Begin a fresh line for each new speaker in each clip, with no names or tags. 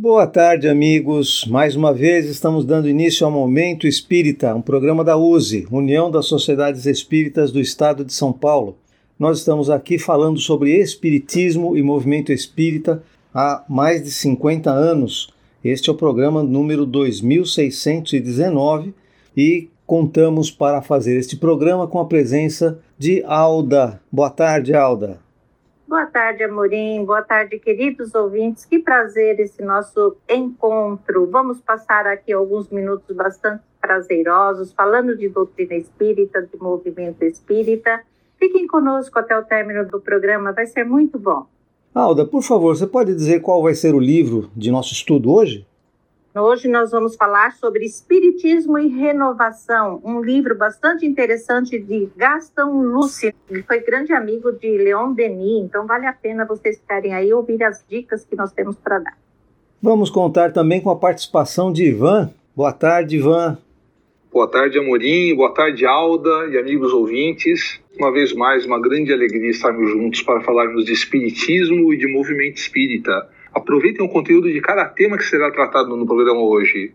Boa tarde, amigos. Mais uma vez estamos dando início ao Momento Espírita, um programa da USE, União das Sociedades Espíritas do Estado de São Paulo. Nós estamos aqui falando sobre Espiritismo e movimento espírita há mais de 50 anos. Este é o programa número 2619 e contamos para fazer este programa com a presença de Alda. Boa tarde, Alda.
Boa tarde, Amorim. Boa tarde, queridos ouvintes. Que prazer esse nosso encontro. Vamos passar aqui alguns minutos bastante prazerosos, falando de doutrina espírita, de movimento espírita. Fiquem conosco até o término do programa, vai ser muito bom.
Alda, por favor, você pode dizer qual vai ser o livro de nosso estudo hoje?
Hoje nós vamos falar sobre Espiritismo e Renovação, um livro bastante interessante de Gaston Lucy, que foi grande amigo de Leon Denis, então vale a pena vocês ficarem aí e ouvir as dicas que nós temos para dar.
Vamos contar também com a participação de Ivan. Boa tarde, Ivan.
Boa tarde, Amorim. Boa tarde, Alda e amigos ouvintes. Uma vez mais, uma grande alegria estarmos juntos para falarmos de Espiritismo e de movimento espírita Aproveitem o conteúdo de cada tema que será tratado no programa hoje.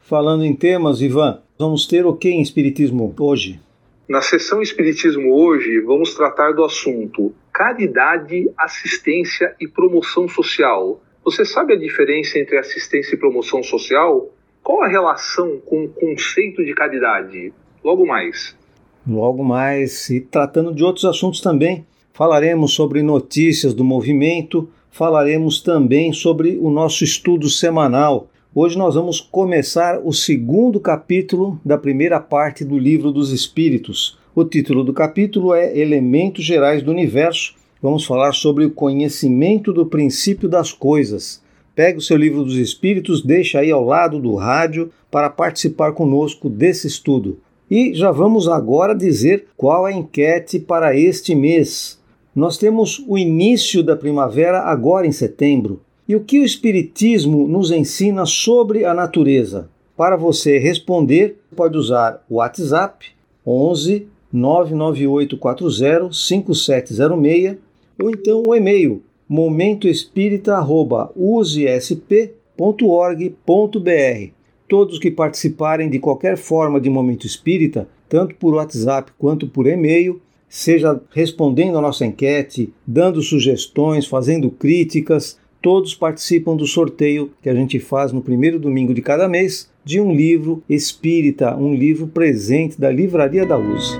Falando em temas, Ivan, vamos ter o que em Espiritismo hoje?
Na sessão Espiritismo hoje, vamos tratar do assunto caridade, assistência e promoção social. Você sabe a diferença entre assistência e promoção social? Qual a relação com o conceito de caridade? Logo mais.
Logo mais, e tratando de outros assuntos também, falaremos sobre notícias do movimento, falaremos também sobre o nosso estudo semanal. Hoje nós vamos começar o segundo capítulo da primeira parte do Livro dos Espíritos. O título do capítulo é Elementos Gerais do Universo. Vamos falar sobre o conhecimento do princípio das coisas. Pegue o seu livro dos Espíritos, deixa aí ao lado do rádio para participar conosco desse estudo. E já vamos agora dizer qual a enquete para este mês. Nós temos o início da primavera agora em setembro. E o que o Espiritismo nos ensina sobre a natureza? Para você responder, pode usar o WhatsApp 11 99840 5706 ou então o e-mail momentoespírita.usesp.org.br. Todos que participarem de qualquer forma de Momento Espírita, tanto por WhatsApp quanto por e-mail, seja respondendo a nossa enquete, dando sugestões, fazendo críticas, todos participam do sorteio que a gente faz no primeiro domingo de cada mês de um livro espírita, um livro presente da Livraria da USE.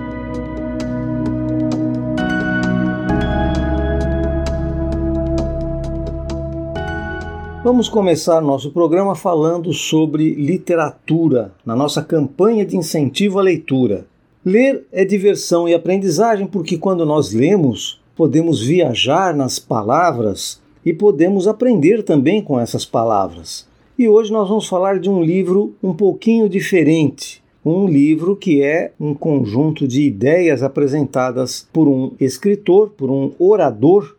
Vamos começar nosso programa falando sobre literatura, na nossa campanha de incentivo à leitura. Ler é diversão e aprendizagem porque quando nós lemos, podemos viajar nas palavras e podemos aprender também com essas palavras. E hoje nós vamos falar de um livro um pouquinho diferente. Um livro que é um conjunto de ideias apresentadas por um escritor, por um orador,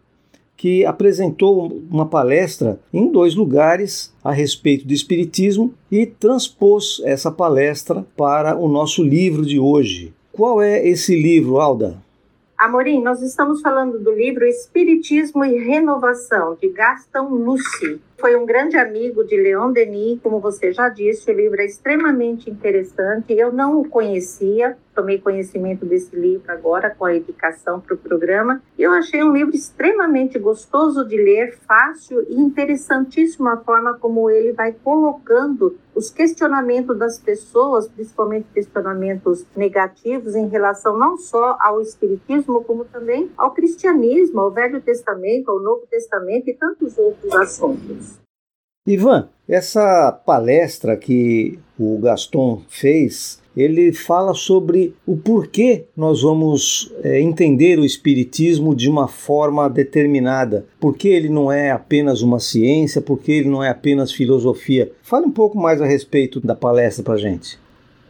que apresentou uma palestra em dois lugares a respeito do Espiritismo e transpôs essa palestra para o nosso livro de hoje. Qual é esse livro, Alda?
Amorim, nós estamos falando do livro Espiritismo e Renovação, de Gaston Lucy. Foi um grande amigo de Leon Denis, como você já disse, o livro é extremamente interessante. Eu não o conhecia, tomei conhecimento desse livro agora com a indicação para o programa. E eu achei um livro extremamente gostoso de ler, fácil e interessantíssimo a forma como ele vai colocando os questionamentos das pessoas, principalmente questionamentos negativos em relação não só ao espiritismo, como também ao cristianismo, ao Velho Testamento, ao Novo Testamento e tantos outros assuntos.
Ivan, essa palestra que o Gaston fez ele fala sobre o porquê nós vamos é, entender o Espiritismo de uma forma determinada. Porque ele não é apenas uma ciência, porque ele não é apenas filosofia. Fale um pouco mais a respeito da palestra para gente.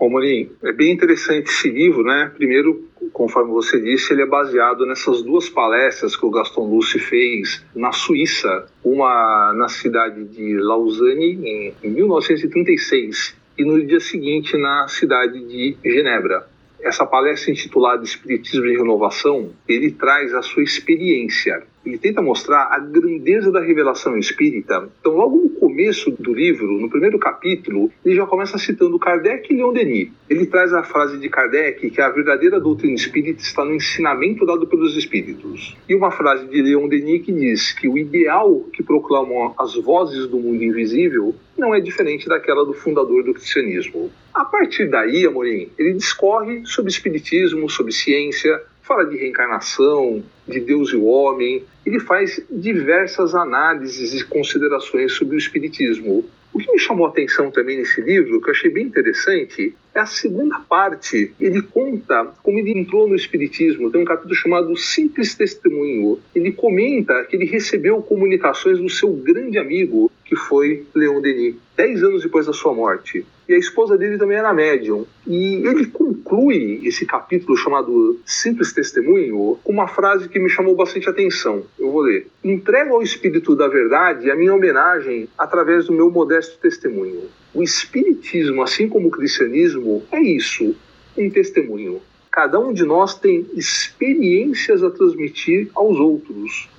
Bom, Morim, é bem interessante esse livro, né? Primeiro, conforme você disse, ele é baseado nessas duas palestras que o Gaston Lucy fez na Suíça, uma na cidade de Lausanne em 1936 e no dia seguinte na cidade de Genebra. Essa palestra intitulada Espiritismo e Renovação, ele traz a sua experiência. ele tenta mostrar a grandeza da revelação espírita. Então, logo no começo do livro, no primeiro capítulo, ele já começa citando Kardec e Leon Denis. Ele traz a frase de Kardec que a verdadeira doutrina espírita está no ensinamento dado pelos espíritos. E uma frase de Leon Denis que diz que o ideal que proclamam as vozes do mundo invisível não é diferente daquela do fundador do cristianismo. A partir daí, Amorim, ele discorre sobre espiritismo, sobre ciência, fala de reencarnação, de Deus e o homem. Ele faz diversas análises e considerações sobre o espiritismo. O que me chamou a atenção também nesse livro, que eu achei bem interessante, é a segunda parte. Ele conta como ele entrou no Espiritismo. Tem um capítulo chamado Simples Testemunho. Ele comenta que ele recebeu comunicações do seu grande amigo, que foi Leon Denis, dez anos depois da sua morte. E a esposa dele também era médium. E ele conclui esse capítulo chamado Simples Testemunho com uma frase que me chamou bastante atenção. Eu vou ler. Entrego ao Espírito da Verdade a minha homenagem através do meu modesto testemunho. O Espiritismo, assim como o cristianismo, é isso, um testemunho. Cada um de nós tem experiências a transmitir aos outros.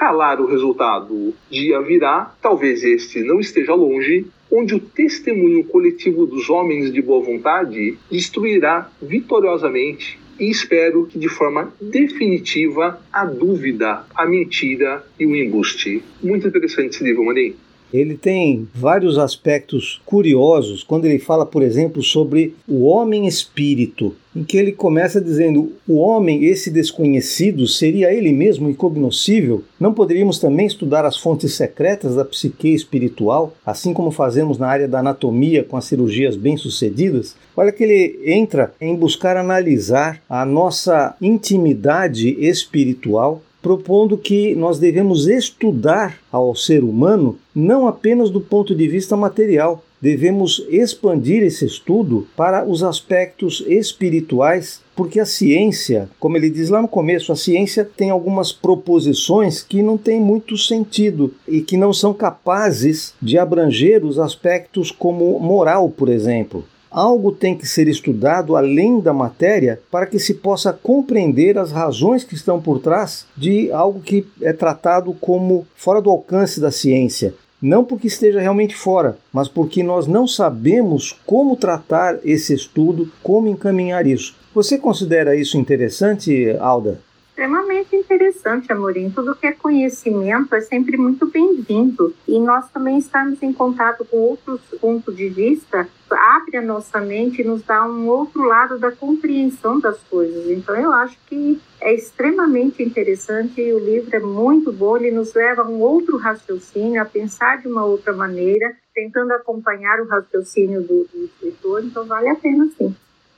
Calar o resultado? Dia virá, talvez este não esteja longe, onde o testemunho coletivo dos homens de boa vontade destruirá vitoriosamente e espero que de forma definitiva a dúvida, a mentira e o embuste. Muito interessante esse livro, Marinho.
Ele tem vários aspectos curiosos quando ele fala, por exemplo, sobre o homem espírito, em que ele começa dizendo: o homem, esse desconhecido, seria ele mesmo incognoscível? Não poderíamos também estudar as fontes secretas da psique espiritual, assim como fazemos na área da anatomia com as cirurgias bem-sucedidas? Olha que ele entra em buscar analisar a nossa intimidade espiritual propondo que nós devemos estudar ao ser humano não apenas do ponto de vista material, devemos expandir esse estudo para os aspectos espirituais, porque a ciência, como ele diz lá no começo, a ciência tem algumas proposições que não têm muito sentido e que não são capazes de abranger os aspectos como moral, por exemplo. Algo tem que ser estudado além da matéria para que se possa compreender as razões que estão por trás de algo que é tratado como fora do alcance da ciência. Não porque esteja realmente fora, mas porque nós não sabemos como tratar esse estudo, como encaminhar isso. Você considera isso interessante, Alda?
Extremamente interessante, Amorim. Tudo que é conhecimento é sempre muito bem-vindo. E nós também estarmos em contato com outros pontos de vista abre a nossa mente e nos dá um outro lado da compreensão das coisas. Então, eu acho que é extremamente interessante e o livro é muito bom. Ele nos leva a um outro raciocínio, a pensar de uma outra maneira, tentando acompanhar o raciocínio do, do escritor. Então, vale a pena sim.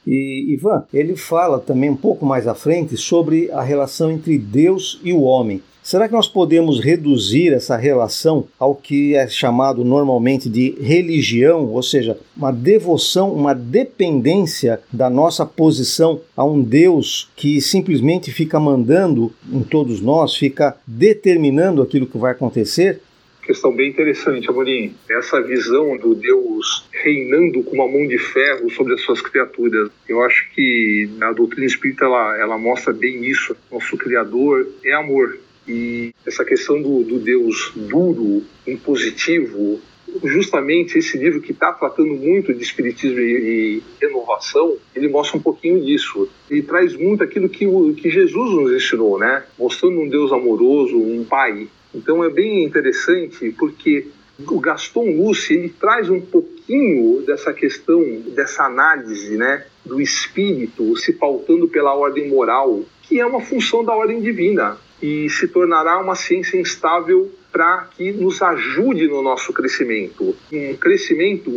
E Ivan, ele fala também um pouco mais à frente sobre a relação entre Deus e o homem. Será que nós podemos reduzir essa relação ao que é chamado normalmente de religião, ou seja, uma devoção, uma dependência da nossa posição a um Deus que simplesmente fica mandando em todos nós, fica determinando aquilo que vai acontecer?
Questão bem interessante, Amorim. Essa visão do Deus reinando com uma mão de ferro sobre as suas criaturas. Eu acho que a doutrina espírita ela, ela mostra bem isso. Nosso Criador é amor. E essa questão do, do Deus duro, impositivo, justamente esse livro que está tratando muito de espiritismo e, renovação, ele mostra um pouquinho disso. Ele traz muito aquilo que, o, que Jesus nos ensinou, né? Mostrando um Deus amoroso, um pai. Então é bem interessante porque o Gaston Luce ele traz um pouquinho dessa questão, dessa análise, né, do espírito se pautando pela ordem moral, que é uma função da ordem divina e se tornará uma ciência instável para que nos ajude no nosso crescimento. Um crescimento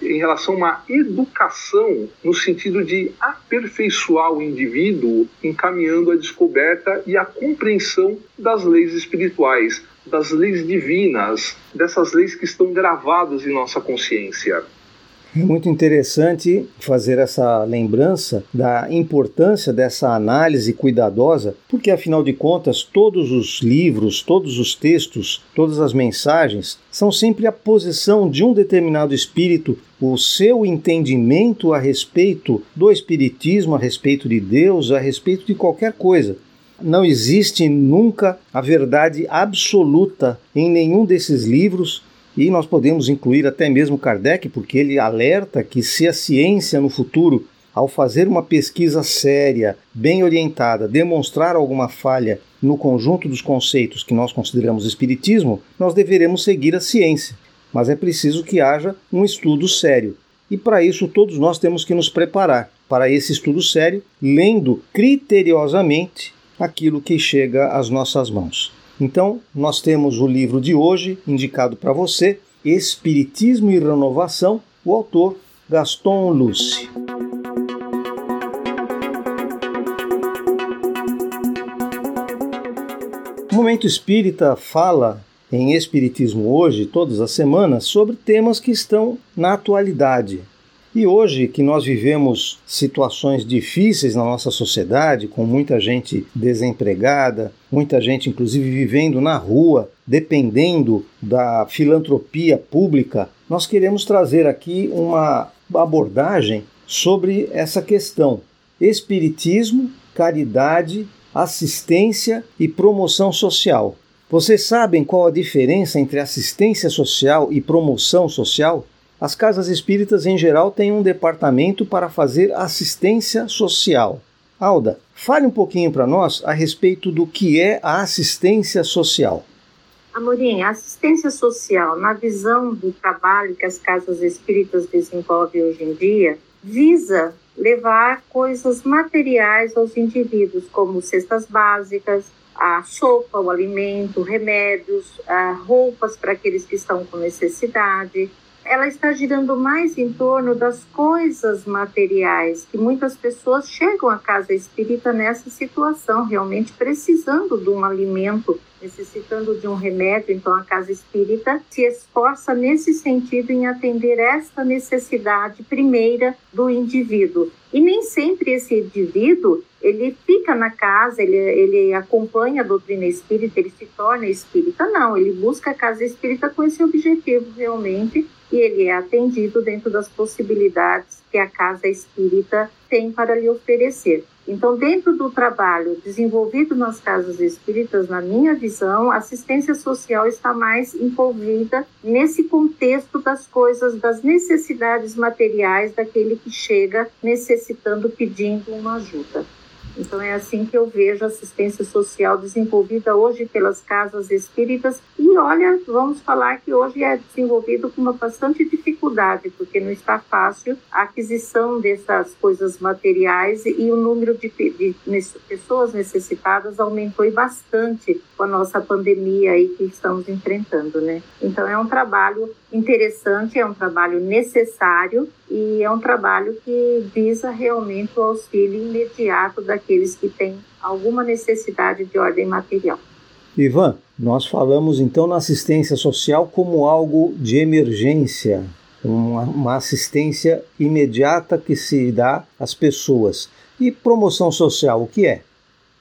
em relação a uma educação no sentido de aperfeiçoar o indivíduo, encaminhando a descoberta e a compreensão das leis espirituais, das leis divinas, dessas leis que estão gravadas em nossa consciência.
É muito interessante fazer essa lembrança da importância dessa análise cuidadosa, porque afinal de contas, todos os livros, todos os textos, todas as mensagens são sempre a posição de um determinado espírito, o seu entendimento a respeito do espiritismo, a respeito de Deus, a respeito de qualquer coisa. Não existe nunca a verdade absoluta em nenhum desses livros. E nós podemos incluir até mesmo Kardec, porque ele alerta que se a ciência no futuro, ao fazer uma pesquisa séria, bem orientada, demonstrar alguma falha no conjunto dos conceitos que nós consideramos espiritismo, nós deveremos seguir a ciência. Mas é preciso que haja um estudo sério. E para isso todos nós temos que nos preparar para esse estudo sério, lendo criteriosamente aquilo que chega às nossas mãos. Então, nós temos o livro de hoje indicado para você, Espiritismo e Renovação, o autor Gaston Luce. O Momento Espírita fala em Espiritismo hoje, todas as semanas, sobre temas que estão na atualidade. E hoje que nós vivemos situações difíceis na nossa sociedade, com muita gente desempregada, muita gente inclusive vivendo na rua, dependendo da filantropia pública, nós queremos trazer aqui uma abordagem sobre essa questão: espiritismo, caridade, assistência e promoção social. Vocês sabem qual a diferença entre assistência social e promoção social? As casas espíritas, em geral, têm um departamento para fazer assistência social. Alda, fale um pouquinho para nós a respeito do que é a assistência social.
Amorim, a assistência social, na visão do trabalho que as casas espíritas desenvolvem hoje em dia, visa levar coisas materiais aos indivíduos, como cestas básicas, a sopa, o alimento, remédios, roupas para aqueles que estão com necessidade. Ela está girando mais em torno das coisas materiais, que muitas pessoas chegam à casa espírita nessa situação, realmente precisando de um alimento, necessitando de um remédio. Então, a casa espírita se esforça nesse sentido em atender esta necessidade primeira do indivíduo. E nem sempre esse indivíduo ele fica na casa, ele, ele acompanha a doutrina espírita, ele se torna espírita. Não, ele busca a casa espírita com esse objetivo realmente e ele é atendido dentro das possibilidades que a casa espírita tem para lhe oferecer. Então, dentro do trabalho desenvolvido nas casas espíritas, na minha visão, a assistência social está mais envolvida nesse contexto das coisas, das necessidades materiais daquele que chega necessitando, pedindo uma ajuda. Então é assim que eu vejo a assistência social desenvolvida hoje pelas casas espíritas e olha, vamos falar que hoje é desenvolvido com uma bastante dificuldade, porque não está fácil a aquisição dessas coisas materiais e o número de, de, de pessoas necessitadas aumentou bastante com a nossa pandemia aí que estamos enfrentando, né? Então é um trabalho interessante, é um trabalho necessário e é um trabalho que visa realmente o auxílio imediato daqueles que têm alguma necessidade de ordem material.
Ivan, nós falamos então na assistência social como algo de emergência, uma, uma assistência imediata que se dá às pessoas. E promoção social, o que é?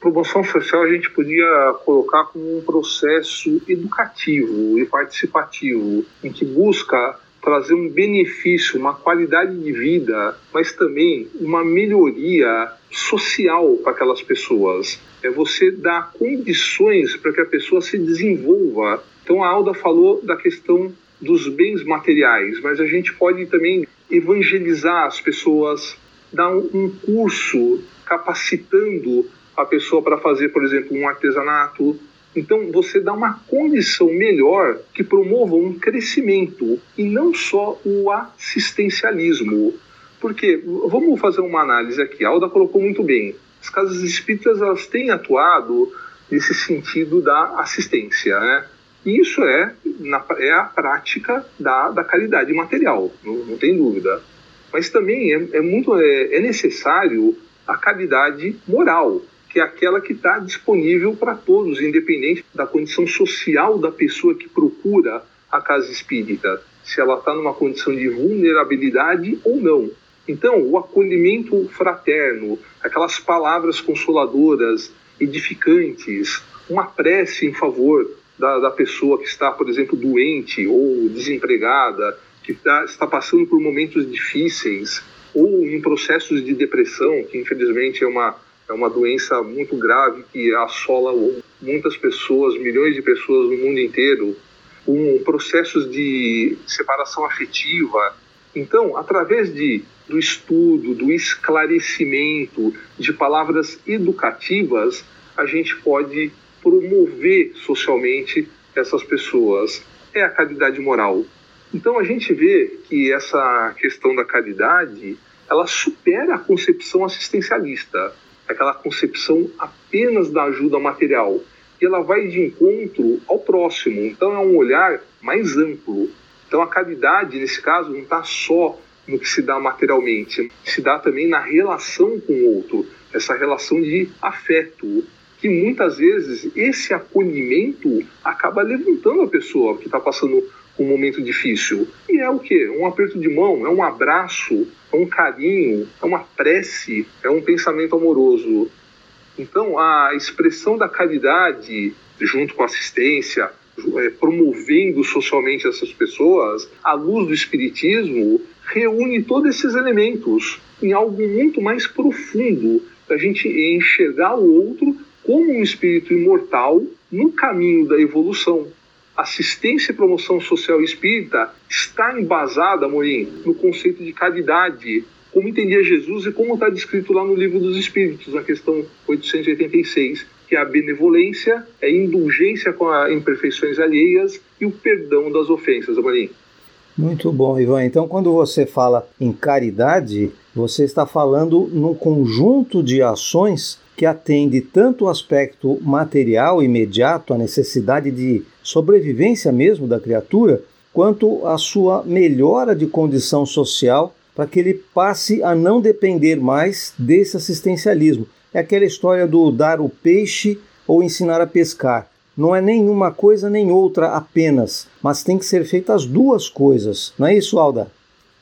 Promoção social a gente podia colocar como um processo educativo e participativo, em que busca trazer um benefício, uma qualidade de vida, mas também uma melhoria social para aquelas pessoas. É você dar condições para que a pessoa se desenvolva. Então a Alda falou da questão dos bens materiais, mas a gente pode também evangelizar as pessoas, dar um curso capacitando a pessoa para fazer, por exemplo, um artesanato, então, você dá uma condição melhor que promova um crescimento e não só o assistencialismo. Porque, vamos fazer uma análise aqui, a Alda colocou muito bem, as casas espíritas elas têm atuado nesse sentido da assistência, né? E isso é, na, é a prática da, da caridade material, não, não tem dúvida. Mas também é, é muito é, é necessário a caridade moral, que é aquela que está disponível para todos, independente da condição social da pessoa que procura a casa espírita, se ela está numa condição de vulnerabilidade ou não. Então, o acolhimento fraterno, aquelas palavras consoladoras, edificantes, uma prece em favor da, da pessoa que está, por exemplo, doente ou desempregada, que tá, está passando por momentos difíceis, ou em processos de depressão, que infelizmente é uma é uma doença muito grave que assola muitas pessoas, milhões de pessoas no mundo inteiro, com processos de separação afetiva. Então, através de, do estudo, do esclarecimento, de palavras educativas, a gente pode promover socialmente essas pessoas. É a caridade moral. Então a gente vê que essa questão da caridade, ela supera a concepção assistencialista, aquela concepção apenas da ajuda material, e ela vai de encontro ao próximo. Então é um olhar mais amplo. Então a caridade nesse caso não está só no que se dá materialmente, se dá também na relação com o outro, essa relação de afeto, que muitas vezes esse acolhimento acaba levantando a pessoa que está passando um momento difícil. E é o que? Um aperto de mão, é um abraço, é um carinho, é uma prece, é um pensamento amoroso. Então, a expressão da caridade, junto com a assistência, é, promovendo socialmente essas pessoas, à luz do Espiritismo, reúne todos esses elementos em algo muito mais profundo, da gente enxergar o outro como um espírito imortal no caminho da evolução. Assistência e promoção social espírita está embasada, Morim, no conceito de caridade, como entendia Jesus e como está descrito lá no Livro dos Espíritos, na questão 886, que é a benevolência, é a indulgência com as imperfeições alheias e o perdão das ofensas, Morim.
Muito bom, Ivan. Então, quando você fala em caridade, você está falando num conjunto de ações que atende tanto o aspecto material imediato, a necessidade de sobrevivência mesmo da criatura, quanto a sua melhora de condição social para que ele passe a não depender mais desse assistencialismo. É aquela história do dar o peixe ou ensinar a pescar. Não é nenhuma coisa nem outra apenas, mas tem que ser feitas as duas coisas. Não é isso, Alda?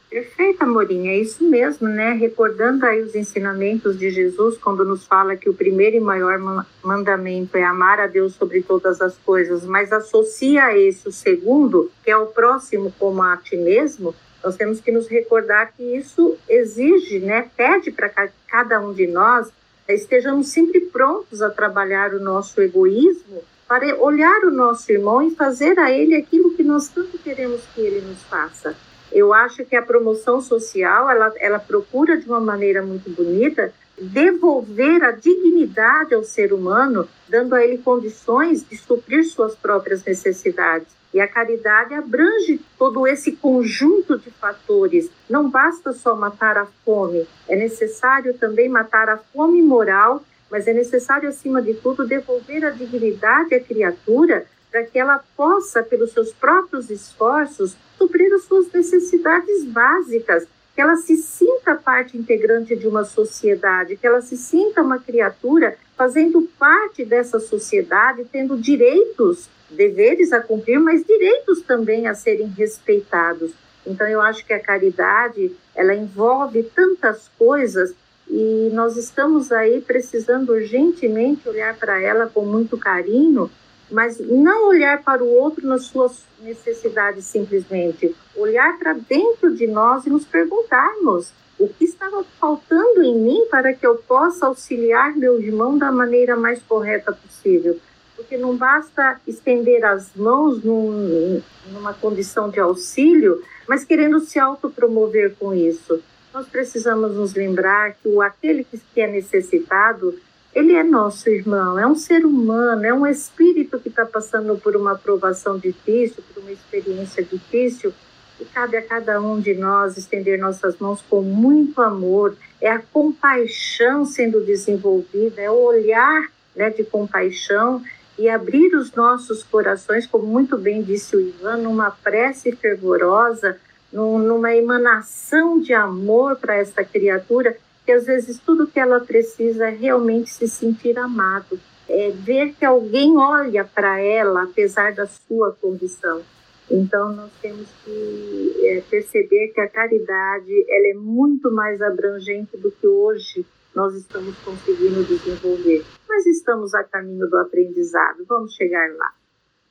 Perfeito, Amorim, é isso mesmo, né? Recordando aí os ensinamentos de Jesus, quando nos fala que o primeiro e maior mandamento é amar a Deus sobre todas as coisas, mas associa a esse o segundo, que é o próximo como a ti mesmo, nós temos que nos recordar que isso exige, né? Pede para cada um de nós estejamos sempre prontos a trabalhar o nosso egoísmo para olhar o nosso irmão e fazer a ele aquilo que nós tanto queremos que ele nos faça. Eu acho que a promoção social, ela, ela procura de uma maneira muito bonita devolver a dignidade ao ser humano, dando a ele condições de suprir suas próprias necessidades. E a caridade abrange todo esse conjunto de fatores. Não basta só matar a fome, é necessário também matar a fome moral, mas é necessário, acima de tudo, devolver a dignidade à criatura para que ela possa, pelos seus próprios esforços, suprir as suas necessidades básicas, que ela se sinta parte integrante de uma sociedade, que ela se sinta uma criatura fazendo parte dessa sociedade, tendo direitos, deveres a cumprir, mas direitos também a serem respeitados. Então eu acho que a caridade, ela envolve tantas coisas e nós estamos aí precisando urgentemente olhar para ela com muito carinho mas não olhar para o outro nas suas necessidades simplesmente, olhar para dentro de nós e nos perguntarmos o que estava faltando em mim para que eu possa auxiliar meu irmão da maneira mais correta possível. Porque não basta estender as mãos num, numa condição de auxílio, mas querendo se autopromover com isso. Nós precisamos nos lembrar que o aquele que é necessitado ele é nosso irmão, é um ser humano, é um espírito que está passando por uma aprovação difícil, por uma experiência difícil, e cabe a cada um de nós estender nossas mãos com muito amor. É a compaixão sendo desenvolvida, é o olhar né, de compaixão e abrir os nossos corações, como muito bem disse o Ivan, numa prece fervorosa, numa emanação de amor para esta criatura que às vezes tudo que ela precisa é realmente se sentir amado, é ver que alguém olha para ela apesar da sua condição. Então nós temos que é, perceber que a caridade ela é muito mais abrangente do que hoje nós estamos conseguindo desenvolver. Mas estamos a caminho do aprendizado, vamos chegar lá.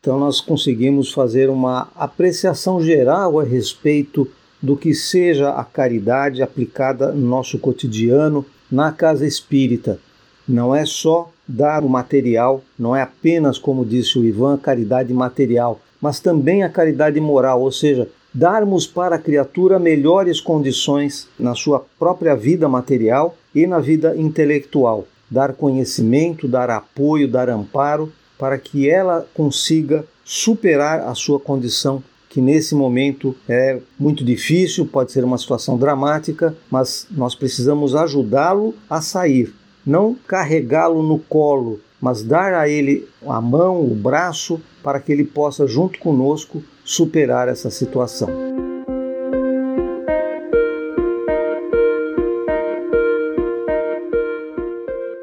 Então nós conseguimos fazer uma apreciação geral a respeito do que seja a caridade aplicada no nosso cotidiano na casa espírita. não é só dar o material, não é apenas, como disse o Ivan, caridade material, mas também a caridade moral, ou seja, darmos para a criatura melhores condições na sua própria vida material e na vida intelectual. Dar conhecimento, dar apoio, dar amparo para que ela consiga superar a sua condição que nesse momento é muito difícil, pode ser uma situação dramática, mas nós precisamos ajudá-lo a sair, não carregá-lo no colo, mas dar a ele a mão, o braço, para que ele possa, junto conosco, superar essa situação.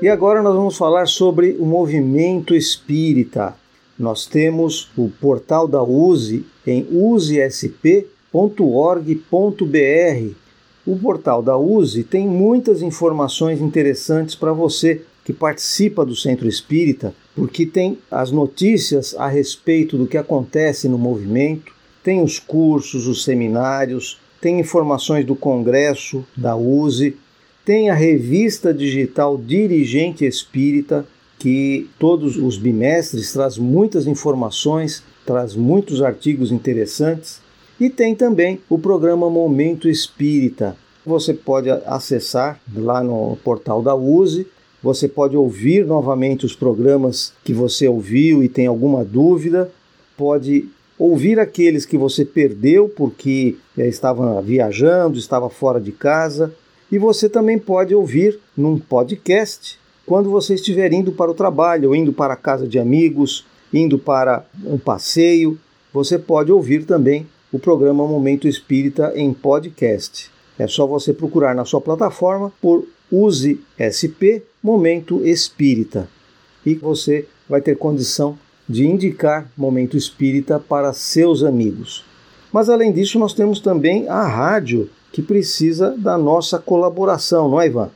E agora nós vamos falar sobre o movimento espírita. Nós temos o portal da USE em usesp.org.br. O portal da USE tem muitas informações interessantes para você que participa do Centro Espírita, porque tem as notícias a respeito do que acontece no movimento, tem os cursos, os seminários, tem informações do Congresso da USE, tem a revista digital Dirigente Espírita, que todos os bimestres traz muitas informações, traz muitos artigos interessantes, e tem também o programa Momento Espírita. Você pode acessar lá no portal da USE você pode ouvir novamente os programas que você ouviu e tem alguma dúvida. Pode ouvir aqueles que você perdeu porque é, estava viajando, estava fora de casa. E você também pode ouvir num podcast quando você estiver indo para o trabalho, indo para a casa de amigos, indo para um passeio. Você pode ouvir também o programa Momento Espírita em podcast. É só você procurar na sua plataforma por Use SP Momento Espírita e você vai ter condição de indicar Momento Espírita para seus amigos. Mas além disso, nós temos também a rádio que precisa da nossa colaboração, não é, Ivan?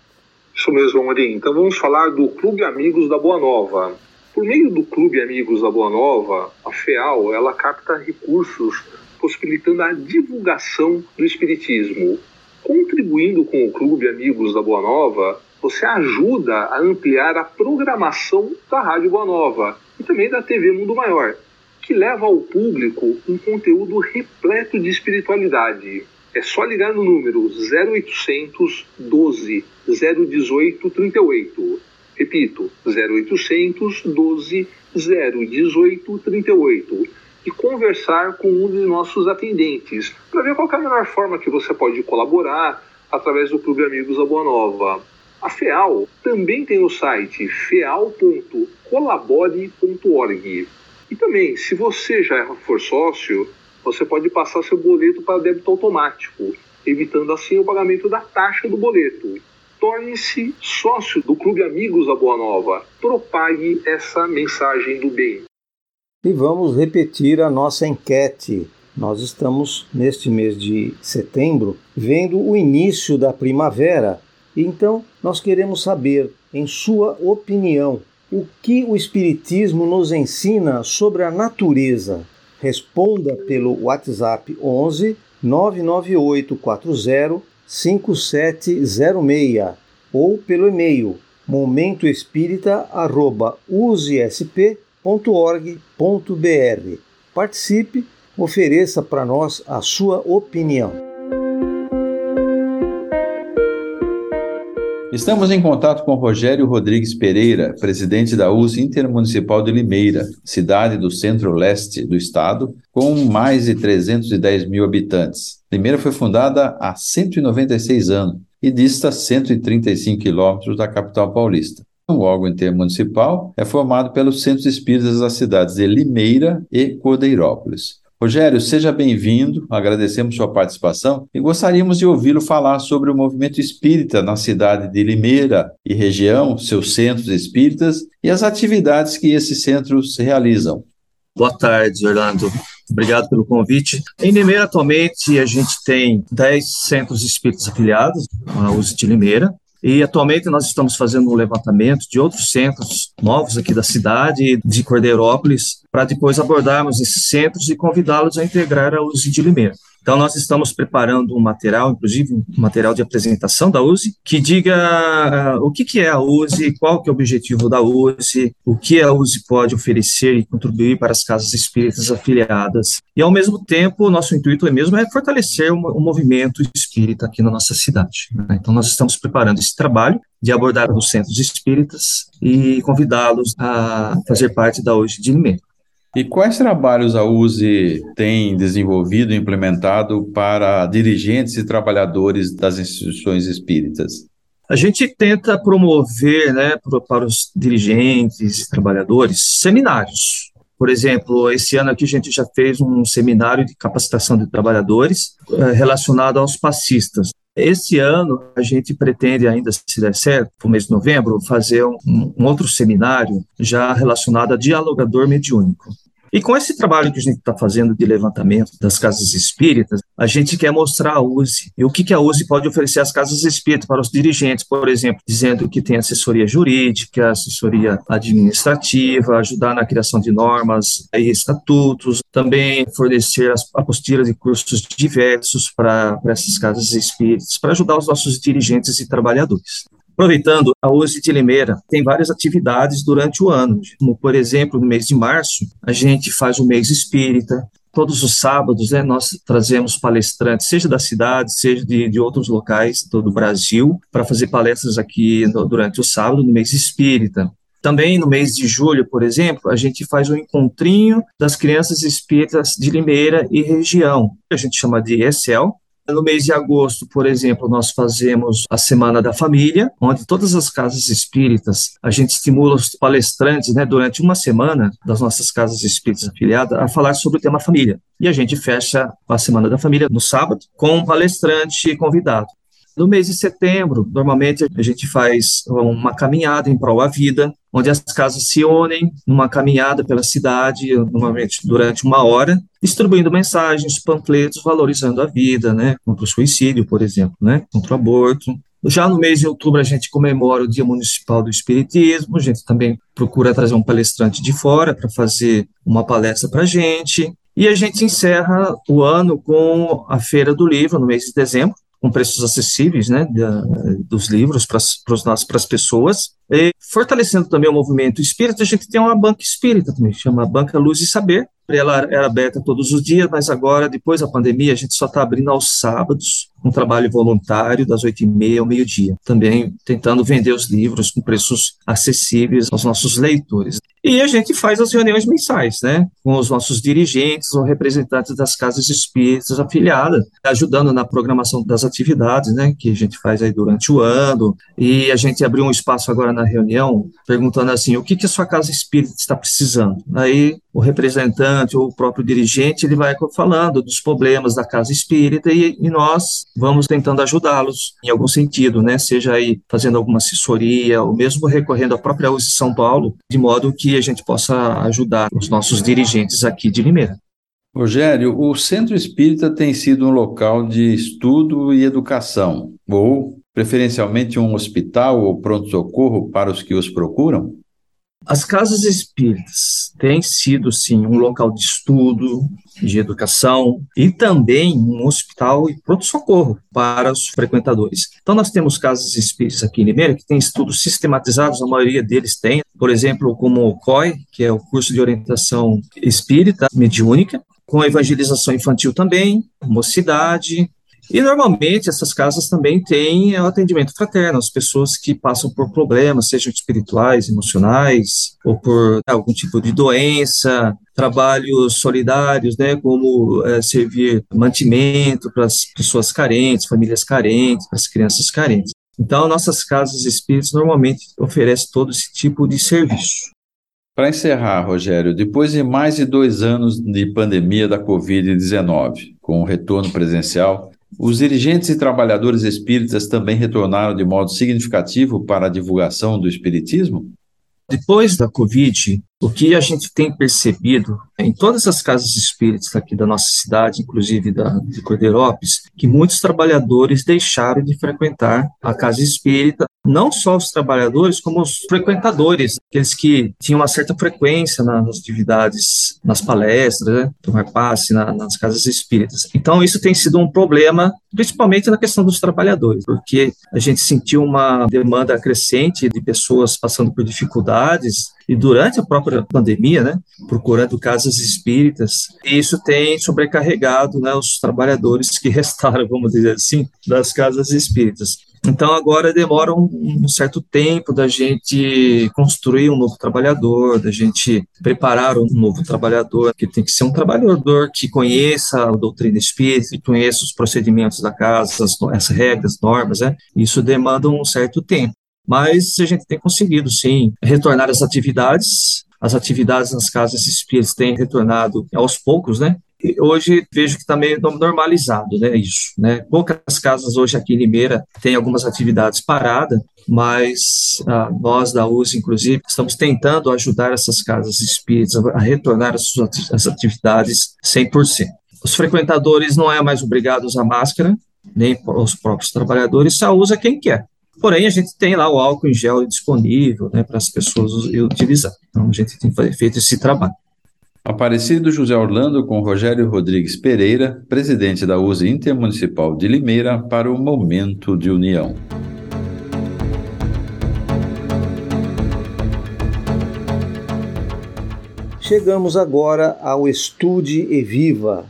Isso mesmo, Amorim. Então vamos falar do Clube Amigos da Boa Nova. Por meio do Clube Amigos da Boa Nova, a FEAL ela capta recursos possibilitando a divulgação do Espiritismo. Contribuindo com o Clube Amigos da Boa Nova, você ajuda a ampliar a programação da Rádio Boa Nova e também da TV Mundo Maior, que leva ao público um conteúdo repleto de espiritualidade. É só ligar no número 0800 12 018 38. Repito, 0800 12 018 38 e conversar com um de nossos atendentes para ver qual é a melhor forma que você pode colaborar através do Clube Amigos da Boa Nova. A FEAL também tem o site feal.colabore.org. E também, se você já for sócio, você pode passar seu boleto para débito automático, evitando assim o pagamento da taxa do boleto. Torne-se sócio do Clube Amigos da Boa Nova. Propague essa mensagem do bem.
E vamos repetir a nossa enquete. Nós estamos, neste mês de setembro, vendo o início da primavera então, nós queremos saber, em sua opinião, o que o Espiritismo nos ensina sobre a natureza. Responda pelo WhatsApp 11 99840 5706 ou pelo e-mail momentoespírita.usesp.org.br. Participe, ofereça para nós a sua opinião.
Estamos em contato com Rogério Rodrigues Pereira, presidente da USE Intermunicipal de Limeira, cidade do centro-leste do estado, com mais de 310 mil habitantes. Limeira foi fundada há 196 anos e dista 135 quilômetros da capital paulista. O órgão intermunicipal é formado pelos centros espíritas das cidades de Limeira e Cordeirópolis. Rogério, seja bem-vindo, agradecemos sua participação e gostaríamos de ouvi-lo falar sobre o movimento espírita na cidade de Limeira e região, seus centros espíritas e as atividades que esses centros realizam.
Boa tarde, Orlando. Obrigado pelo convite. Em Limeira, atualmente, a gente tem 10 centros espíritas afiliados à USE de Limeira. E atualmente nós estamos fazendo um levantamento de outros centros novos aqui da cidade, de Cordeirópolis, para depois abordarmos esses centros e convidá-los a integrar a USI de Limeira. Então, nós estamos preparando um material, inclusive um material de apresentação da USE, que diga uh, o que, é a USE, qual que é o objetivo da USE, o que a USE pode oferecer e contribuir para as casas espíritas afiliadas. E, ao mesmo tempo, o nosso intuito é mesmo é fortalecer o, o movimento espírita aqui na nossa cidade. Né? Então, nós estamos preparando esse trabalho de abordar os centros espíritas e convidá-los a fazer parte da USE de Limeira.
E quais trabalhos a USE tem desenvolvido e implementado para dirigentes e trabalhadores das instituições espíritas?
A gente tenta promover né, para os dirigentes e trabalhadores seminários. Por exemplo, esse ano aqui a gente já fez um seminário de capacitação de trabalhadores eh, relacionado aos passistas. Esse ano, a gente pretende, ainda se der certo, no mês de novembro, fazer um, um outro seminário já relacionado a dialogador mediúnico. E com esse trabalho que a gente está fazendo de levantamento das casas espíritas, a gente quer mostrar a USE e o que, que a USE pode oferecer às casas espíritas para os dirigentes, por exemplo, dizendo que tem assessoria jurídica, assessoria administrativa, ajudar na criação de normas e estatutos, também fornecer as apostilas de cursos diversos para essas casas espíritas, para ajudar os nossos dirigentes e trabalhadores. Aproveitando, a USE de Limeira tem várias atividades durante o ano, como, por exemplo, no mês de março, a gente faz o mês espírita, todos os sábados, né, nós trazemos palestrantes, seja da cidade, seja de, de outros locais do Brasil, para fazer palestras aqui no, durante o sábado, no mês espírita. Também no mês de julho, por exemplo, a gente faz um encontrinho das crianças espíritas de Limeira e região. A gente chama de ESEL, no mês de agosto, por exemplo, nós fazemos a Semana da Família, onde todas as casas espíritas, a gente estimula os palestrantes, né, durante uma semana das nossas casas espíritas afiliadas, a falar sobre o tema família. E a gente fecha a Semana da Família no sábado com um palestrante convidado. No mês de setembro, normalmente a gente faz uma caminhada em prol à vida, onde as casas se unem numa caminhada pela cidade, normalmente durante uma hora, distribuindo mensagens, panfletos, valorizando a vida, né, contra o suicídio, por exemplo, né, contra o aborto. Já no mês de outubro a gente comemora o Dia Municipal do Espiritismo, a gente também procura trazer um palestrante de fora para fazer uma palestra para a gente. E a gente encerra o ano com a Feira do Livro, no mês de dezembro, com preços acessíveis né, da, dos livros para as pessoas. E fortalecendo também o movimento espírita, a gente tem uma banca espírita também, chama Banca Luz e Saber, ela era aberta todos os dias, mas agora, depois da pandemia, a gente só está abrindo aos sábados, um trabalho voluntário das oito e meia ao meio-dia, também tentando vender os livros com preços acessíveis aos nossos leitores. E a gente faz as reuniões mensais, né, com os nossos dirigentes ou representantes das casas espíritas afiliadas, ajudando na programação das atividades, né, que a gente faz aí durante o ano. E a gente abriu um espaço agora na reunião perguntando assim, o que que a sua casa espírita está precisando? Aí o representante ou o próprio dirigente ele vai falando dos problemas da casa espírita e, e nós vamos tentando ajudá-los em algum sentido, né? Seja aí fazendo alguma assessoria ou mesmo recorrendo à própria USE São Paulo, de modo que a gente possa ajudar os nossos dirigentes aqui de Limeira.
Rogério, o Centro Espírita tem sido um local de estudo e educação, ou preferencialmente um hospital ou pronto-socorro para os que os procuram?
As casas espíritas têm sido, sim, um local de estudo, de educação e também um hospital e pronto-socorro para os frequentadores. Então, nós temos casas espíritas aqui em Limeira que têm estudos sistematizados, a maioria deles tem, por exemplo, como o COI, que é o curso de orientação espírita mediúnica, com evangelização infantil também, mocidade, e normalmente essas casas também têm o atendimento fraterno, as pessoas que passam por problemas, sejam espirituais, emocionais, ou por algum tipo de doença, trabalhos solidários, né, como é, servir mantimento para as pessoas carentes, famílias carentes, para as crianças carentes. Então, nossas casas espíritas normalmente oferecem todo esse tipo de serviço.
Para encerrar, Rogério, depois de mais de dois anos de pandemia da Covid-19, com o retorno presencial, os dirigentes e trabalhadores espíritas também retornaram de modo significativo para a divulgação do espiritismo?
Depois da Covid, O que a gente tem percebido em todas as casas espíritas aqui da nossa cidade, inclusive da, de Cordeirópolis, que muitos trabalhadores deixaram de frequentar a casa espírita, não só os trabalhadores, como os frequentadores, aqueles que tinham uma certa frequência nas atividades, nas palestras, né, tomar passe na, nas casas espíritas. Então, isso tem sido um problema, principalmente na questão dos trabalhadores, porque a gente sentiu uma demanda crescente de pessoas passando por dificuldades e durante a própria pandemia, né, procurando casas espíritas, e isso tem sobrecarregado né, os trabalhadores que restaram, vamos dizer assim, das casas espíritas. Então agora demora um, um, certo tempo da gente construir um novo trabalhador, da gente preparar um novo trabalhador, que tem que ser um trabalhador que conheça a doutrina espírita, que conheça os procedimentos da casa, as, as regras, normas, né? Isso demanda um certo tempo mas a gente tem conseguido, sim, retornar às atividades. As atividades nas casas espíritas têm retornado aos poucos, né? E hoje vejo que está meio normalizado, né, isso, né? Poucas casas hoje aqui em Limeira têm algumas atividades paradas, mas ah, nós da USE, inclusive, estamos tentando ajudar essas casas espíritas a retornar às suas atividades 100%. Os frequentadores não é mais obrigados a máscara, nem os próprios trabalhadores, só usa quem quer. Porém, a gente tem lá o álcool em gel disponível né, para as pessoas utilizar. Então, a gente tem feito esse trabalho.
Aparecido José Orlando com Rogério Rodrigues Pereira, presidente da USE Intermunicipal de Limeira, para o Momento de União.
Chegamos agora ao Estude e Viva.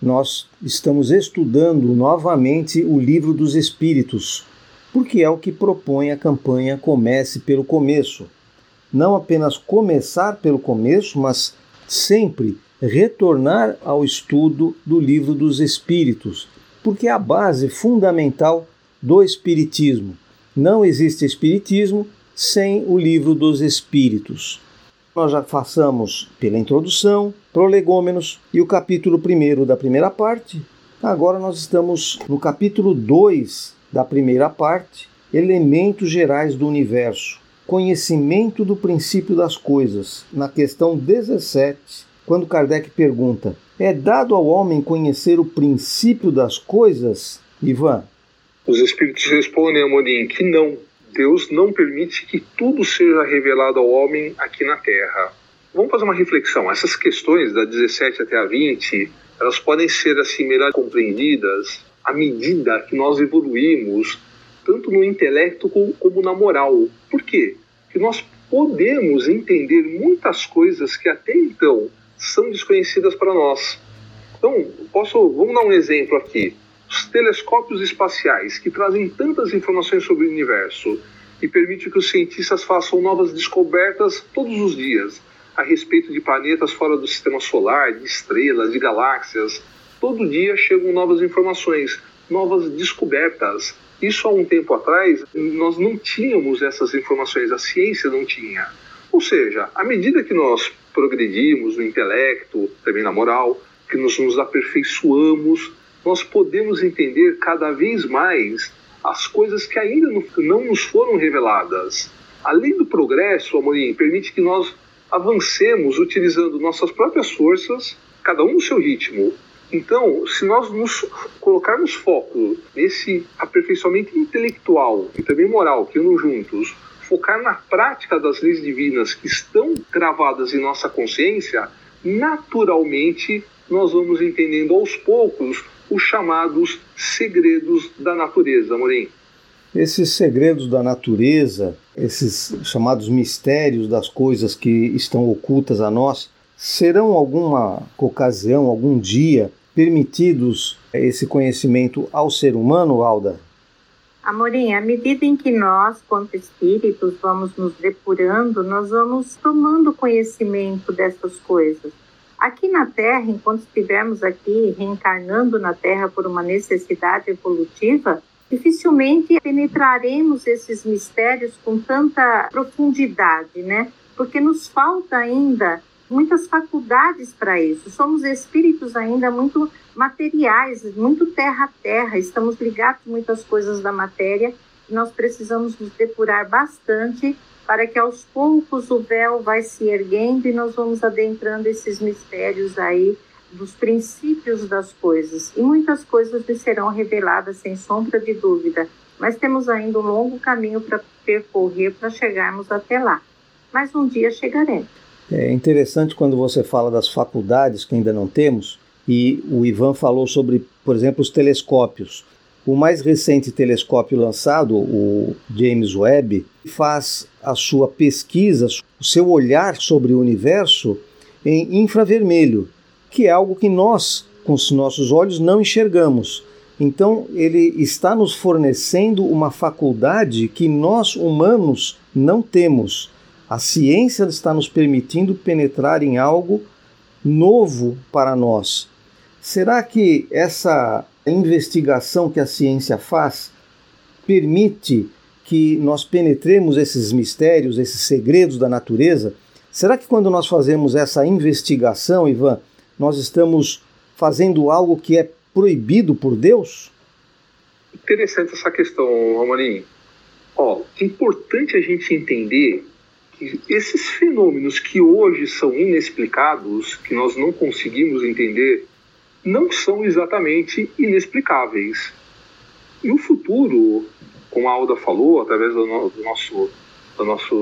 Nós estamos estudando novamente o Livro dos Espíritos, porque é o que propõe a campanha Comece pelo Começo. Não apenas começar pelo começo, mas sempre retornar ao estudo do Livro dos Espíritos, porque é a base fundamental do Espiritismo. Não existe Espiritismo sem o Livro dos Espíritos. Nós já passamos pela introdução, prolegômenos e o capítulo 1 da primeira parte. Agora nós estamos no capítulo 2 da primeira parte, elementos gerais do universo, conhecimento do princípio das coisas, na questão 17, quando Kardec pergunta: é dado ao homem conhecer o princípio das coisas? Ivan.
Os espíritos respondem, Amorim, que não. Deus não permite que tudo seja revelado ao homem aqui na Terra. Vamos fazer uma reflexão. Essas questões da 17 até a 20, elas podem ser assim melhor compreendidas à medida que nós evoluímos, tanto no intelecto como na moral. Por quê? Porque nós podemos entender muitas coisas que até então são desconhecidas para nós. Então, posso, vamos dar um exemplo aqui. Os telescópios espaciais, que trazem tantas informações sobre o universo e permitem que os cientistas façam novas descobertas todos os dias a respeito de planetas fora do sistema solar, de estrelas, de galáxias, todo dia chegam novas informações, novas descobertas. Isso há um tempo atrás nós não tínhamos essas informações, a ciência não tinha. Ou seja, à medida que nós progredimos no intelecto, também na moral, que nós nos aperfeiçoamos, nós podemos entender cada vez mais as coisas que ainda não nos foram reveladas. Além do progresso, Amorim, permite que nós avancemos utilizando nossas próprias forças, cada um no seu ritmo, então, se nós nos colocarmos foco nesse aperfeiçoamento intelectual e também moral que andam juntos, focar na prática das leis divinas que estão gravadas em nossa consciência, naturalmente nós vamos entendendo aos poucos os chamados segredos da natureza, Morim.
Esses segredos da natureza, esses chamados mistérios das coisas que estão ocultas a nós, serão alguma ocasião, algum dia permitidos esse conhecimento ao ser humano, Alda?
Amorim, à medida em que nós, quanto espíritos, vamos nos depurando, nós vamos tomando conhecimento dessas coisas. Aqui na Terra, enquanto estivermos aqui reencarnando na Terra por uma necessidade evolutiva, dificilmente penetraremos esses mistérios com tanta profundidade, né? Porque nos falta ainda muitas faculdades para isso. Somos espíritos ainda muito materiais, muito terra a terra, estamos ligados muitas coisas da matéria. Nós precisamos nos depurar bastante para que aos poucos o véu vai se erguendo e nós vamos adentrando esses mistérios aí dos princípios das coisas. E muitas coisas lhe serão reveladas sem sombra de dúvida, mas temos ainda um longo caminho para percorrer para chegarmos até lá. Mas um dia chegaremos.
É interessante quando você fala das faculdades que ainda não temos, e o Ivan falou sobre, por exemplo, os telescópios. O mais recente telescópio lançado, o James Webb, faz a sua pesquisa, o seu olhar sobre o universo em infravermelho, que é algo que nós, com os nossos olhos, não enxergamos. Então, ele está nos fornecendo uma faculdade que nós humanos não temos. A ciência está nos permitindo penetrar em algo novo para nós. Será que essa investigação que a ciência faz permite que nós penetremos esses mistérios, esses segredos da natureza? Será que quando nós fazemos essa investigação, Ivan, nós estamos fazendo algo que é proibido por Deus?
Interessante essa questão, Romarinho. Ó, é importante a gente entender esses fenômenos que hoje são inexplicados, que nós não conseguimos entender, não são exatamente inexplicáveis. No futuro, como a Alda falou, através do, nosso, da nossa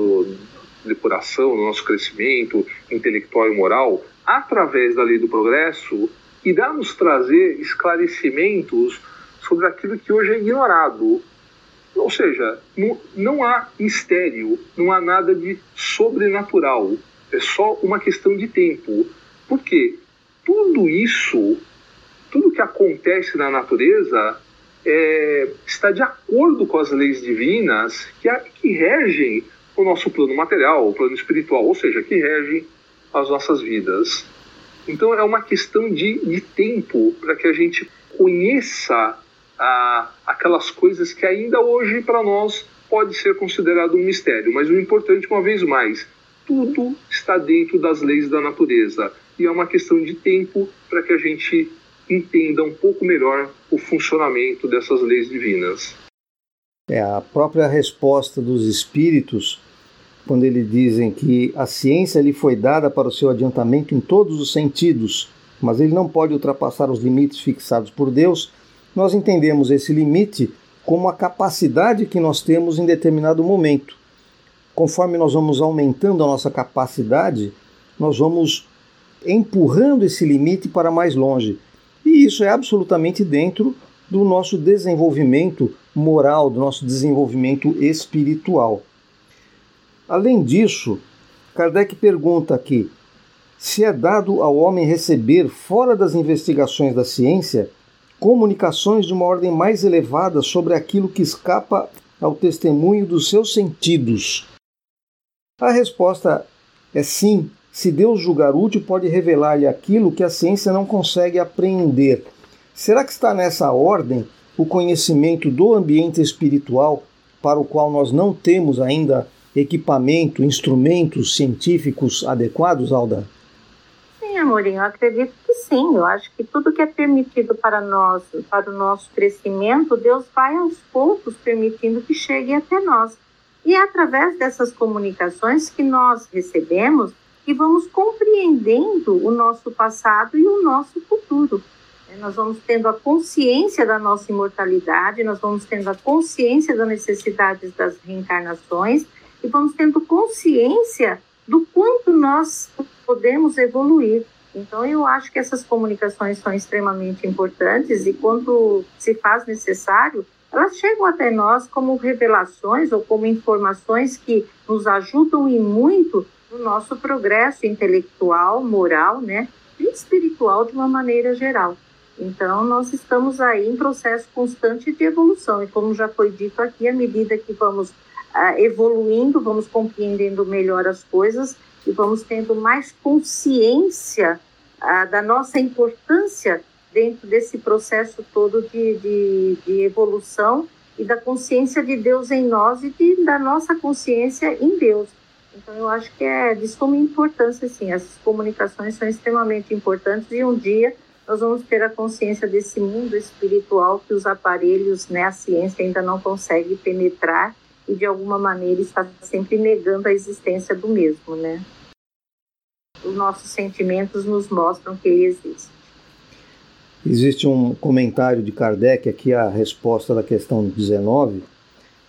depuração, do nosso crescimento intelectual e moral, através da lei do progresso, irá nos trazer esclarecimentos sobre aquilo que hoje é ignorado. Ou seja, não, não há mistério, não há nada de sobrenatural. É só uma questão de tempo. Por quê? Tudo isso tudo que acontece na natureza é, está de acordo com as leis divinas que, que regem o nosso plano material, o plano espiritual, ou seja, que regem as nossas vidas. Então é uma questão de, de tempo para que a gente conheça ah, aquelas coisas que ainda hoje para nós pode ser considerado um mistério. Mas o importante, uma vez mais, tudo está dentro das leis da natureza e é uma questão de tempo para que a gente entenda um pouco melhor o funcionamento dessas leis divinas.
É a própria resposta dos espíritos quando eles dizem que a ciência lhe foi dada para o seu adiantamento em todos os sentidos, mas ele não pode ultrapassar os limites fixados por Deus, nós entendemos esse limite como a capacidade que nós temos em determinado momento. Conforme nós vamos aumentando a nossa capacidade, nós vamos empurrando esse limite para mais longe. E isso é absolutamente dentro do nosso desenvolvimento moral, do nosso desenvolvimento espiritual. Além disso, Kardec pergunta aqui: se é dado ao homem receber, fora das investigações da ciência, comunicações de uma ordem mais elevada sobre aquilo que escapa ao testemunho dos seus sentidos? A resposta é sim, se Deus julgar útil, pode revelar-lhe aquilo que a ciência não consegue apreender. Será que está nessa ordem o conhecimento do ambiente espiritual para o qual nós não temos ainda equipamento, instrumentos científicos adequados, Alda?
Amorim, eu acredito que sim. Eu acho que tudo que é permitido para nós, para o nosso crescimento, Deus vai aos poucos permitindo que chegue até nós. E é através dessas comunicações que nós recebemos e vamos compreendendo o nosso passado e o nosso futuro. É, nós vamos tendo a consciência da nossa imortalidade, nós vamos tendo a consciência das necessidades das reencarnações e vamos tendo consciência do quanto nós podemos evoluir. Então, eu acho que essas comunicações são extremamente importantes e, quando se faz necessário, elas chegam até nós como revelações ou como informações que nos ajudam e muito no nosso progresso intelectual, moral, né, e espiritual de uma maneira geral. Então, nós estamos aí em processo constante de evolução, e como já foi dito aqui, à medida que vamos uh, evoluindo, vamos compreendendo melhor as coisas e vamos tendo mais consciência uh, da nossa importância dentro desse processo todo de, de, de, evolução e da consciência de Deus em nós e de, da nossa consciência em Deus. Então, eu acho que é de suma importância, sim. Essas comunicações são extremamente importantes e um dia nós vamos ter a consciência desse mundo espiritual que os aparelhos, né, a ciência ainda não consegue penetrar e de alguma maneira está sempre negando a existência do mesmo, né? Os nossos sentimentos nos mostram que ele existe.
Existe um comentário de Kardec aqui a resposta da questão 19,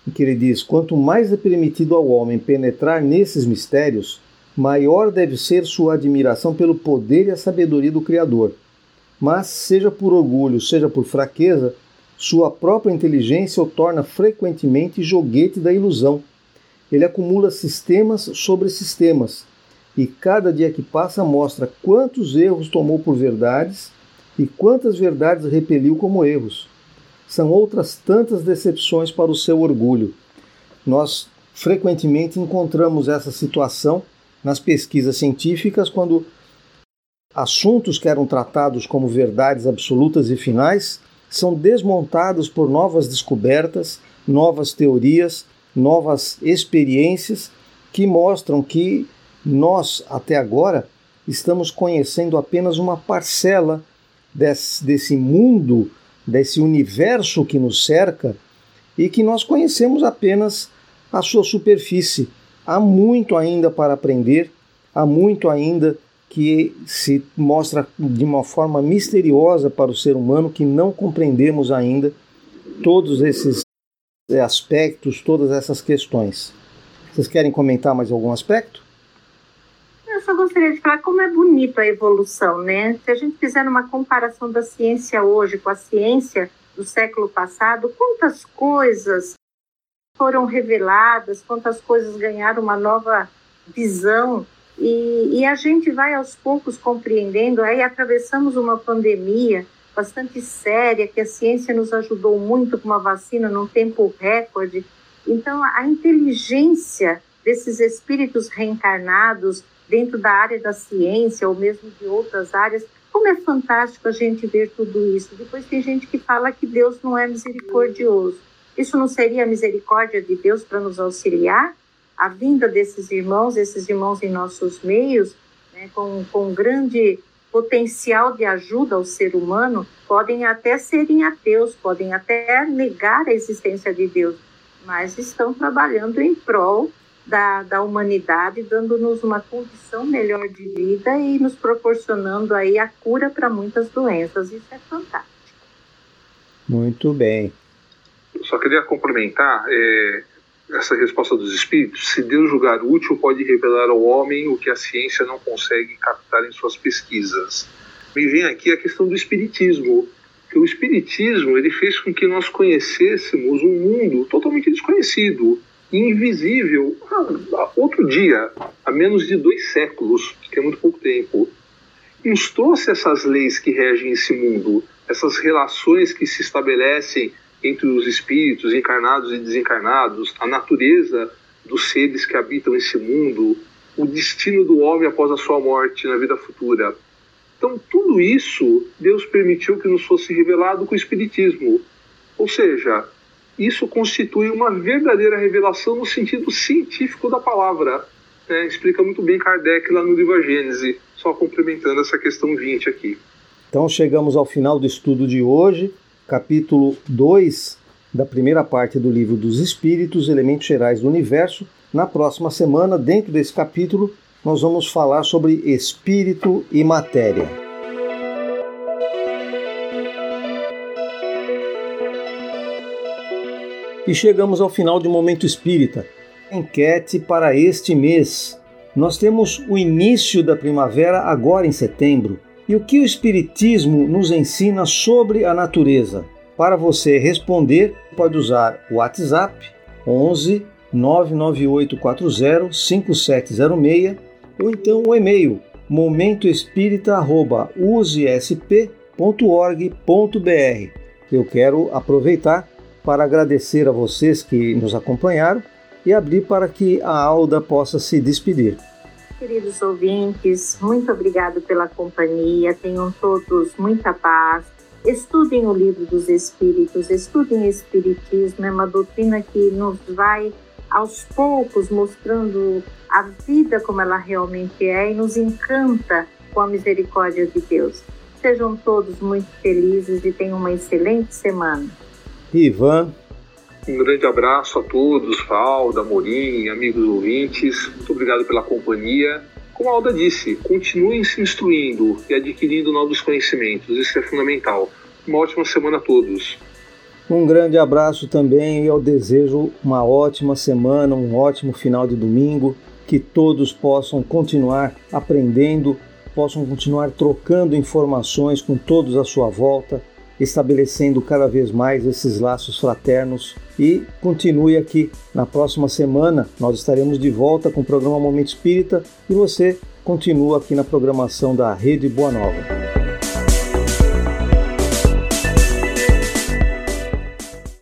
em que ele diz: quanto mais é permitido ao homem penetrar nesses mistérios, maior deve ser sua admiração pelo poder e a sabedoria do Criador. Mas, seja por orgulho, seja por fraqueza, sua própria inteligência o torna frequentemente joguete da ilusão. Ele acumula sistemas sobre sistemas, e cada dia que passa mostra quantos erros tomou por verdades e quantas verdades repeliu como erros. São outras tantas decepções para o seu orgulho. Nós frequentemente encontramos essa situação nas pesquisas científicas quando assuntos que eram tratados como verdades absolutas e finais são desmontados por novas descobertas, novas teorias, novas experiências que mostram que nós, até agora, estamos conhecendo apenas uma parcela desse, desse mundo, desse universo que nos cerca e que nós conhecemos apenas a sua superfície. Há muito ainda para aprender, há muito ainda que se mostra de uma forma misteriosa para o ser humano que não compreendemos ainda todos esses aspectos, todas essas questões. Vocês querem comentar mais algum aspecto?
Eu só gostaria de falar como é bonito a evolução, né? Se a gente fizer uma comparação da ciência hoje com a ciência do século passado, quantas coisas foram reveladas, quantas coisas ganharam uma nova visão e, e, a gente vai aos poucos compreendendo, aí atravessamos uma pandemia bastante séria, que a ciência nos ajudou muito com uma vacina num tempo recorde. Então, a inteligência desses espíritos reencarnados dentro da área da ciência ou mesmo de outras áreas, como é fantástico a gente ver tudo isso. Depois tem gente que fala que Deus não é misericordioso. Isso não seria a misericórdia de Deus para nos auxiliar? A vinda desses irmãos, esses irmãos em nossos meios, né, com, com grande potencial de ajuda ao ser humano, podem até serem ateus, podem até negar a existência de Deus, mas estão trabalhando em prol da, da humanidade, dando-nos uma condição melhor de vida e nos proporcionando aí a cura para muitas doenças. Isso é fantástico.
Muito bem.
Eu só queria complementar. É essa resposta dos espíritos, se Deus julgar útil, pode revelar ao homem o que a ciência não consegue captar em suas pesquisas. Me vem aqui a questão do espiritismo, que o espiritismo ele fez com que nós conhecêssemos um mundo totalmente desconhecido, invisível. Outro dia, há menos de dois séculos, que é muito pouco tempo, nos trouxe essas leis que regem esse mundo, essas relações que se estabelecem entre os espíritos encarnados e desencarnados, a natureza dos seres que habitam esse mundo, o destino do homem após a sua morte na vida futura. Então, tudo isso Deus permitiu que nos fosse revelado com o Espiritismo. Ou seja, isso constitui uma verdadeira revelação no sentido científico da palavra. Né? Explica muito bem Kardec lá no livro Gênese, só complementando essa questão 20 aqui.
Então, chegamos ao final do estudo de hoje capítulo 2 da primeira parte do livro dos Espíritos, Elementos Gerais do Universo. Na próxima semana, dentro desse capítulo, nós vamos falar sobre espírito e matéria. E chegamos ao final de Momento Espírita. Enquete para este mês. Nós temos o início da primavera agora em setembro. E o que o Espiritismo nos ensina sobre a natureza? Para você responder, pode usar o WhatsApp 11 99840 5706 ou então o e-mail momentoespírita.usesp.org.br. Eu quero aproveitar para agradecer a vocês que nos acompanharam e abrir para que a Alda possa se despedir.
Queridos ouvintes, muito obrigado pela companhia. Tenham todos muita paz. Estudem o livro dos Espíritos, estudem o Espiritismo, é uma doutrina que nos vai aos poucos mostrando a vida como ela realmente é e nos encanta com a misericórdia de Deus. Sejam todos muito felizes e tenham uma excelente semana.
Ivan.
Um grande abraço a todos, Valda, Morim, amigos ouvintes. Muito obrigado pela companhia. Como a Alda disse, continuem se instruindo e adquirindo novos conhecimentos. Isso é fundamental. Uma ótima semana a todos.
Um grande abraço também e eu desejo uma ótima semana, um ótimo final de domingo, que todos possam continuar aprendendo, possam continuar trocando informações com todos à sua volta, estabelecendo cada vez mais esses laços fraternos e continue aqui. Na próxima semana nós estaremos de volta com o programa Momento Espírita e você continua aqui na programação da Rede Boa Nova.